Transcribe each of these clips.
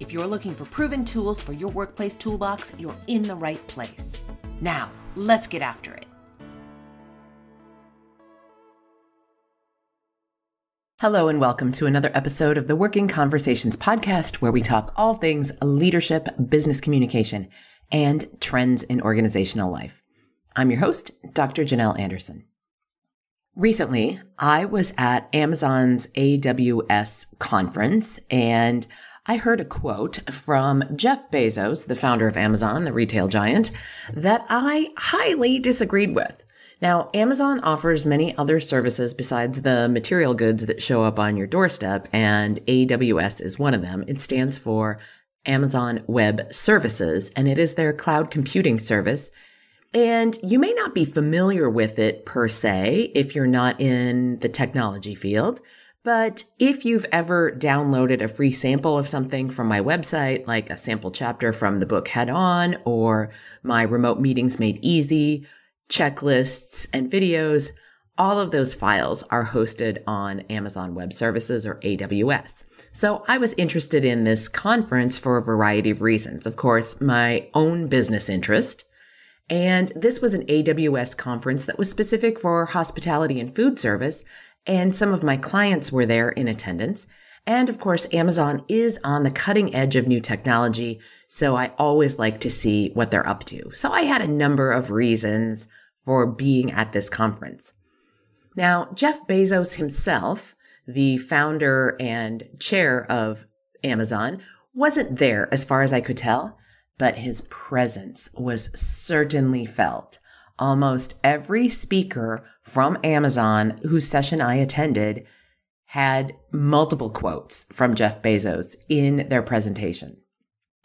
If you're looking for proven tools for your workplace toolbox, you're in the right place. Now, let's get after it. Hello, and welcome to another episode of the Working Conversations podcast, where we talk all things leadership, business communication, and trends in organizational life. I'm your host, Dr. Janel Anderson. Recently, I was at Amazon's AWS conference and I heard a quote from Jeff Bezos, the founder of Amazon, the retail giant, that I highly disagreed with. Now, Amazon offers many other services besides the material goods that show up on your doorstep, and AWS is one of them. It stands for Amazon Web Services, and it is their cloud computing service. And you may not be familiar with it per se if you're not in the technology field. But if you've ever downloaded a free sample of something from my website, like a sample chapter from the book Head On or my remote meetings made easy, checklists and videos, all of those files are hosted on Amazon Web Services or AWS. So I was interested in this conference for a variety of reasons. Of course, my own business interest. And this was an AWS conference that was specific for hospitality and food service and some of my clients were there in attendance. And of course, Amazon is on the cutting edge of new technology. So I always like to see what they're up to. So I had a number of reasons for being at this conference. Now, Jeff Bezos himself, the founder and chair of Amazon, wasn't there as far as I could tell, but his presence was certainly felt almost every speaker from Amazon whose session I attended had multiple quotes from Jeff Bezos in their presentation.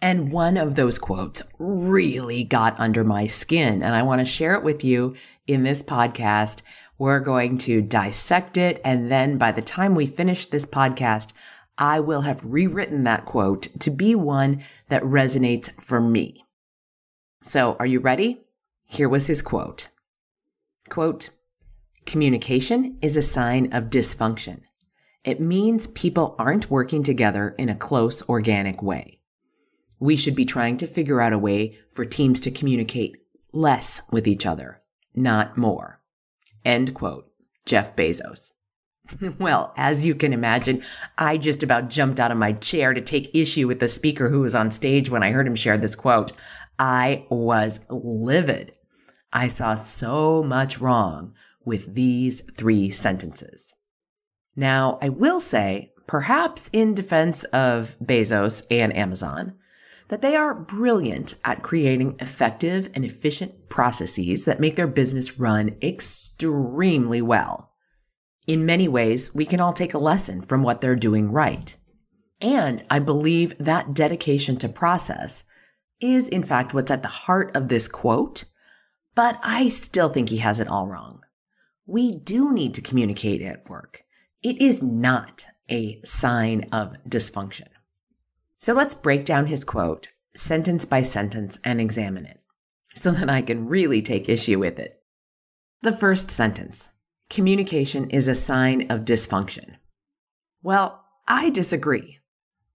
And one of those quotes really got under my skin. And I want to share it with you in this podcast. We're going to dissect it. And then by the time we finish this podcast, I will have rewritten that quote to be one that resonates for me. So are you ready? Here was his quote. Quote, communication is a sign of dysfunction. It means people aren't working together in a close, organic way. We should be trying to figure out a way for teams to communicate less with each other, not more. End quote. Jeff Bezos. well, as you can imagine, I just about jumped out of my chair to take issue with the speaker who was on stage when I heard him share this quote. I was livid. I saw so much wrong with these three sentences. Now, I will say, perhaps in defense of Bezos and Amazon, that they are brilliant at creating effective and efficient processes that make their business run extremely well. In many ways, we can all take a lesson from what they're doing right. And I believe that dedication to process is, in fact, what's at the heart of this quote but I still think he has it all wrong. We do need to communicate at work. It is not a sign of dysfunction. So let's break down his quote sentence by sentence and examine it so that I can really take issue with it. The first sentence communication is a sign of dysfunction. Well, I disagree.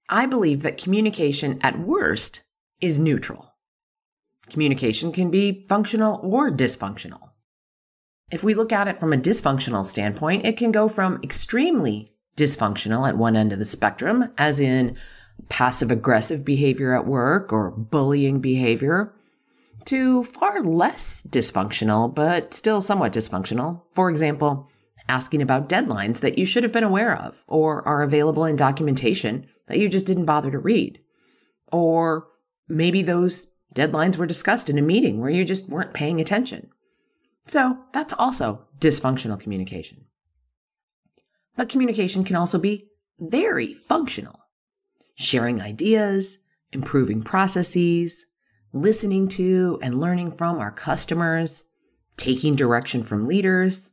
I believe that communication at worst is neutral. Communication can be functional or dysfunctional. If we look at it from a dysfunctional standpoint, it can go from extremely dysfunctional at one end of the spectrum, as in passive aggressive behavior at work or bullying behavior, to far less dysfunctional, but still somewhat dysfunctional. For example, asking about deadlines that you should have been aware of or are available in documentation that you just didn't bother to read. Or maybe those Deadlines were discussed in a meeting where you just weren't paying attention. So that's also dysfunctional communication. But communication can also be very functional. Sharing ideas, improving processes, listening to and learning from our customers, taking direction from leaders,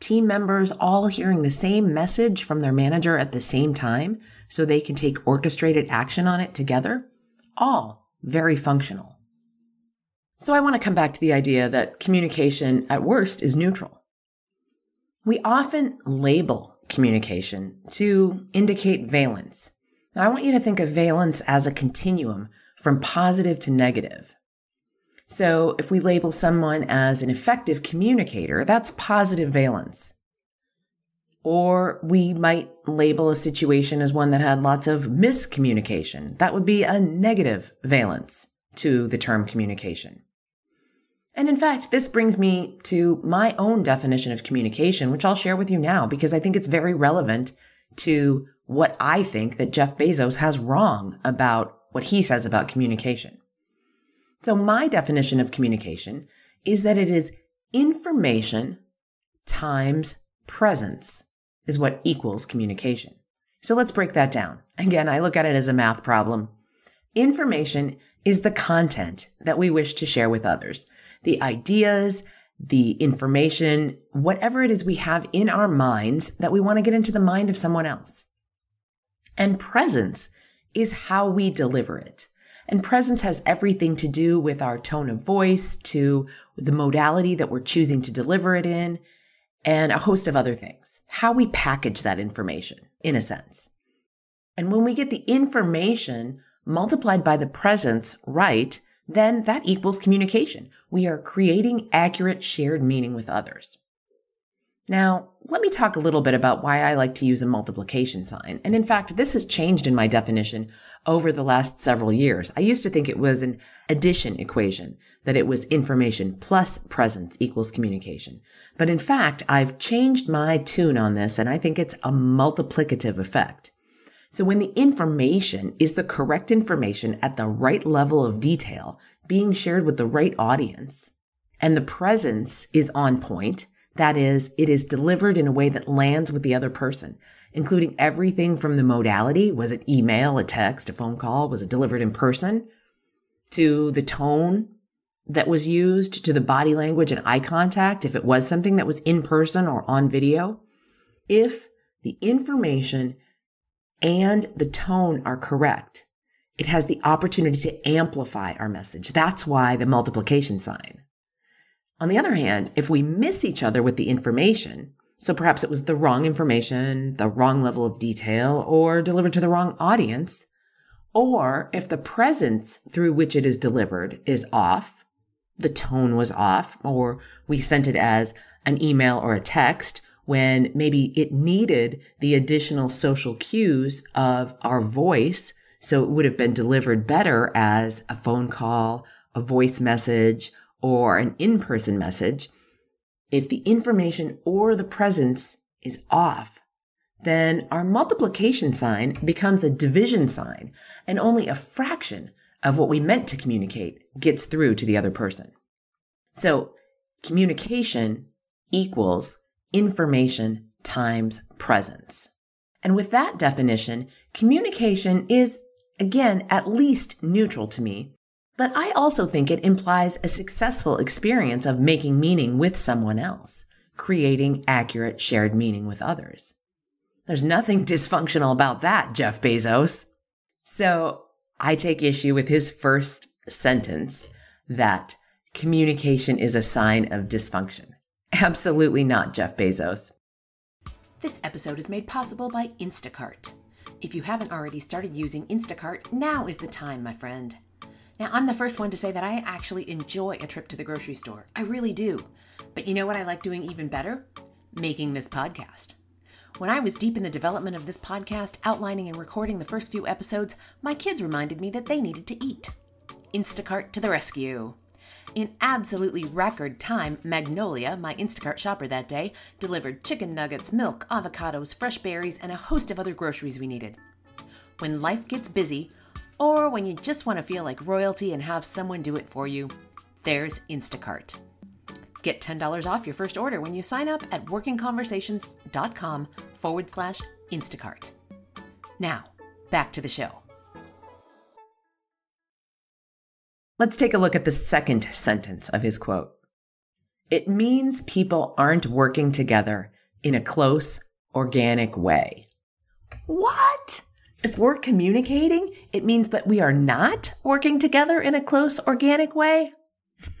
team members all hearing the same message from their manager at the same time so they can take orchestrated action on it together, all very functional. So I want to come back to the idea that communication at worst is neutral. We often label communication to indicate valence. Now, I want you to think of valence as a continuum from positive to negative. So if we label someone as an effective communicator, that's positive valence. Or we might label a situation as one that had lots of miscommunication. That would be a negative valence to the term communication. And in fact, this brings me to my own definition of communication, which I'll share with you now because I think it's very relevant to what I think that Jeff Bezos has wrong about what he says about communication. So my definition of communication is that it is information times presence is what equals communication. So let's break that down. Again, I look at it as a math problem. Information is the content that we wish to share with others, the ideas, the information, whatever it is we have in our minds that we want to get into the mind of someone else. And presence is how we deliver it. And presence has everything to do with our tone of voice, to the modality that we're choosing to deliver it in, and a host of other things. How we package that information, in a sense. And when we get the information multiplied by the presence right, then that equals communication. We are creating accurate shared meaning with others. Now, let me talk a little bit about why I like to use a multiplication sign. And in fact, this has changed in my definition over the last several years. I used to think it was an addition equation, that it was information plus presence equals communication. But in fact, I've changed my tune on this and I think it's a multiplicative effect. So when the information is the correct information at the right level of detail being shared with the right audience and the presence is on point, that is, it is delivered in a way that lands with the other person, including everything from the modality was it email, a text, a phone call? Was it delivered in person? To the tone that was used, to the body language and eye contact, if it was something that was in person or on video. If the information and the tone are correct, it has the opportunity to amplify our message. That's why the multiplication sign. On the other hand, if we miss each other with the information, so perhaps it was the wrong information, the wrong level of detail, or delivered to the wrong audience, or if the presence through which it is delivered is off, the tone was off, or we sent it as an email or a text when maybe it needed the additional social cues of our voice. So it would have been delivered better as a phone call, a voice message, or an in person message, if the information or the presence is off, then our multiplication sign becomes a division sign and only a fraction of what we meant to communicate gets through to the other person. So communication equals information times presence. And with that definition, communication is again at least neutral to me but I also think it implies a successful experience of making meaning with someone else, creating accurate shared meaning with others. There's nothing dysfunctional about that, Jeff Bezos. So I take issue with his first sentence that communication is a sign of dysfunction. Absolutely not, Jeff Bezos. This episode is made possible by Instacart. If you haven't already started using Instacart, now is the time, my friend. Now, I'm the first one to say that I actually enjoy a trip to the grocery store. I really do. But you know what I like doing even better? Making this podcast. When I was deep in the development of this podcast, outlining and recording the first few episodes, my kids reminded me that they needed to eat. Instacart to the rescue. In absolutely record time, Magnolia, my Instacart shopper that day, delivered chicken nuggets, milk, avocados, fresh berries, and a host of other groceries we needed. When life gets busy, or when you just want to feel like royalty and have someone do it for you, there's Instacart. Get $10 off your first order when you sign up at workingconversations.com forward slash Instacart. Now, back to the show. Let's take a look at the second sentence of his quote. It means people aren't working together in a close, organic way. What? If we're communicating, it means that we are not working together in a close, organic way?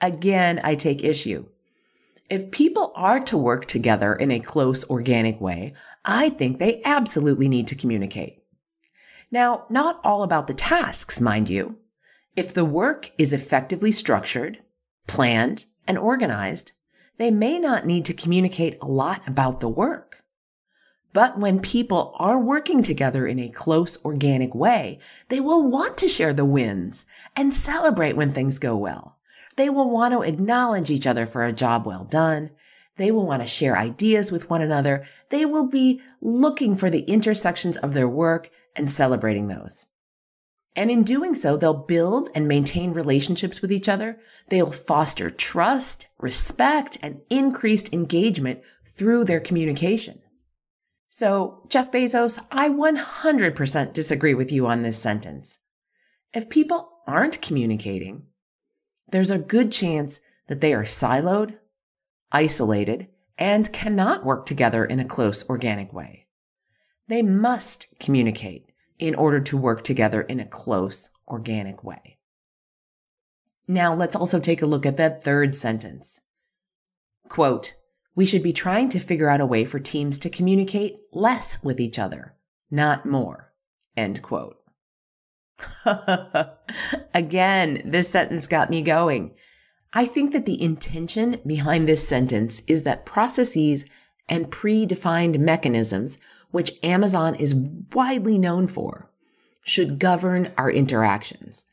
Again, I take issue. If people are to work together in a close, organic way, I think they absolutely need to communicate. Now, not all about the tasks, mind you. If the work is effectively structured, planned, and organized, they may not need to communicate a lot about the work. But when people are working together in a close, organic way, they will want to share the wins and celebrate when things go well. They will want to acknowledge each other for a job well done. They will want to share ideas with one another. They will be looking for the intersections of their work and celebrating those. And in doing so, they'll build and maintain relationships with each other. They'll foster trust, respect, and increased engagement through their communication. So, Jeff Bezos, I 100% disagree with you on this sentence. If people aren't communicating, there's a good chance that they are siloed, isolated, and cannot work together in a close, organic way. They must communicate in order to work together in a close, organic way. Now let's also take a look at that third sentence. Quote, we should be trying to figure out a way for teams to communicate less with each other, not more. End quote. Again, this sentence got me going. I think that the intention behind this sentence is that processes and predefined mechanisms which Amazon is widely known for, should govern our interactions.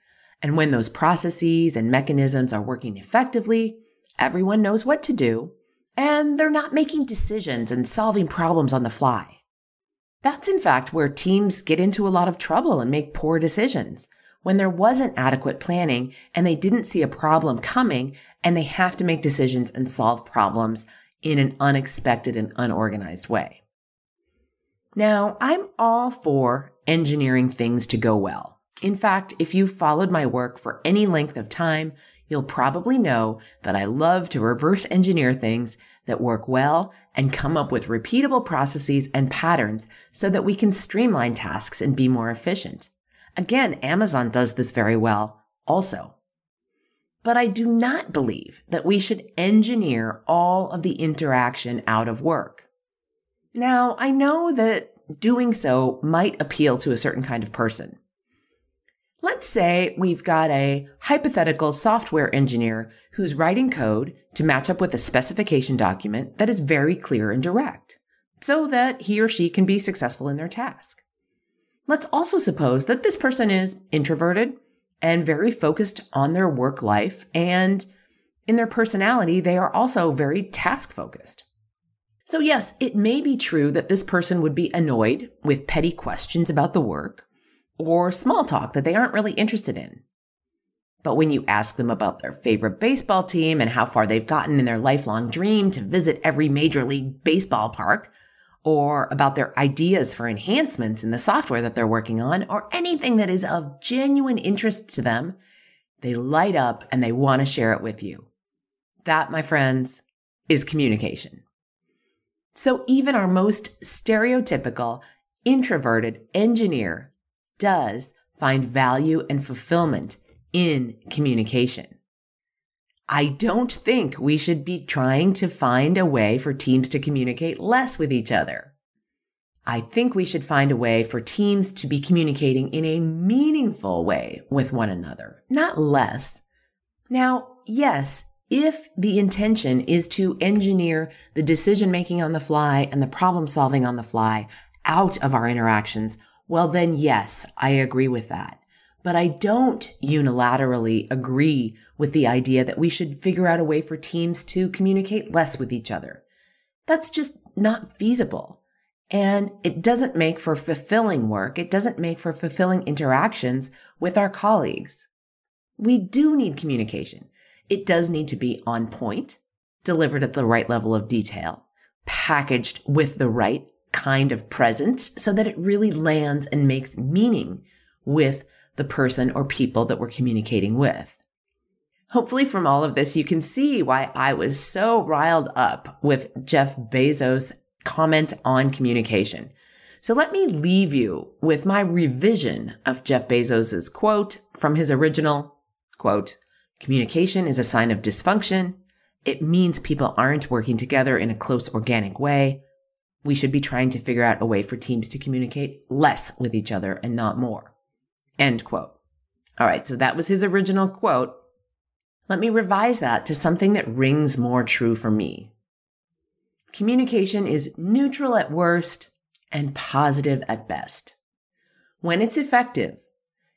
And when those processes and mechanisms are working effectively, everyone knows what to do, and they're not making decisions and solving problems on the fly. That's in fact where teams get into a lot of trouble and make poor decisions when there wasn't adequate planning and they didn't see a problem coming and they have to make decisions and solve problems in an unexpected and unorganized way. Now, I'm all for engineering things to go well. In fact, if you've followed my work for any length of time, you'll probably know that I love to reverse engineer things that work well and come up with repeatable processes and patterns so that we can streamline tasks and be more efficient. Again, Amazon does this very well also. But I do not believe that we should engineer all of the interaction out of work. Now, I know that doing so might appeal to a certain kind of person. Let's say we've got a hypothetical software engineer who's writing code to match up with a specification document that is very clear and direct so that he or she can be successful in their task. Let's also suppose that this person is introverted and very focused on their work life and in their personality, they are also very task focused. So, yes, it may be true that this person would be annoyed with petty questions about the work or small talk that they aren't really interested in. But when you ask them about their favorite baseball team and how far they've gotten in their lifelong dream to visit every Major League Baseball park, or about their ideas for enhancements in the software that they're working on, or anything that is of genuine interest to them, they light up and they want to share it with you. That, my friends, is communication. So even our most stereotypical, introverted engineer does find value and fulfillment in communication. I don't think we should be trying to find a way for teams to communicate less with each other. I think we should find a way for teams to be communicating in a meaningful way with one another, not less. Now, yes, if the intention is to engineer the decision making on the fly and the problem solving on the fly out of our interactions, well, then yes, I agree with that. But I don't unilaterally agree with the idea that we should figure out a way for teams to communicate less with each other. That's just not feasible. And it doesn't make for fulfilling work. It doesn't make for fulfilling interactions with our colleagues. We do need communication. It does need to be on point, delivered at the right level of detail, packaged with the right kind of presence so that it really lands and makes meaning with the person or people that we're communicating with. Hopefully, from all of this, you can see why I was so riled up with Jeff Bezos' comment on communication. So let me leave you with my revision of Jeff Bezos' quote from his original quote, communication is a sign of dysfunction. It means people aren't working together in a close organic way. We should be trying to figure out a way for teams to communicate less with each other and not more. End quote. All right. So that was his original quote. Let me revise that to something that rings more true for me. Communication is neutral at worst and positive at best. When it's effective,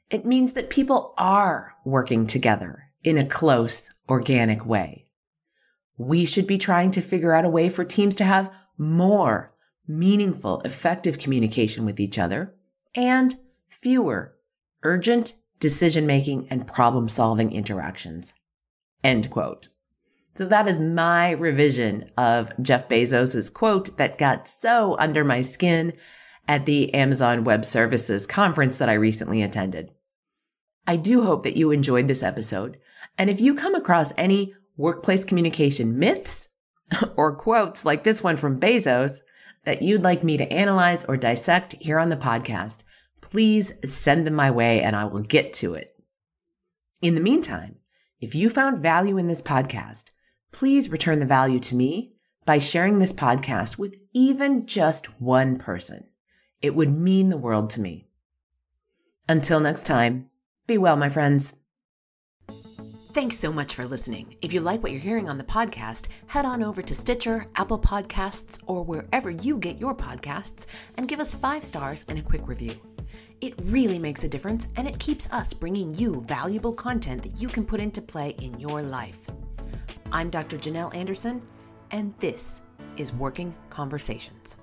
it means that people are working together in a close, organic way. We should be trying to figure out a way for teams to have more meaningful, effective communication with each other and fewer urgent decision making and problem solving interactions. End quote. So that is my revision of Jeff Bezos's quote that got so under my skin at the Amazon Web Services conference that I recently attended. I do hope that you enjoyed this episode. And if you come across any workplace communication myths or quotes like this one from Bezos that you'd like me to analyze or dissect here on the podcast, please send them my way and I will get to it. In the meantime, if you found value in this podcast, please return the value to me by sharing this podcast with even just one person. It would mean the world to me. Until next time, be well, my friends. Thanks so much for listening. If you like what you're hearing on the podcast, head on over to Stitcher, Apple Podcasts, or wherever you get your podcasts and give us five stars and a quick review. It really makes a difference and it keeps us bringing you valuable content that you can put into play in your life. I'm Dr. Janel Anderson, and this is Working Conversations.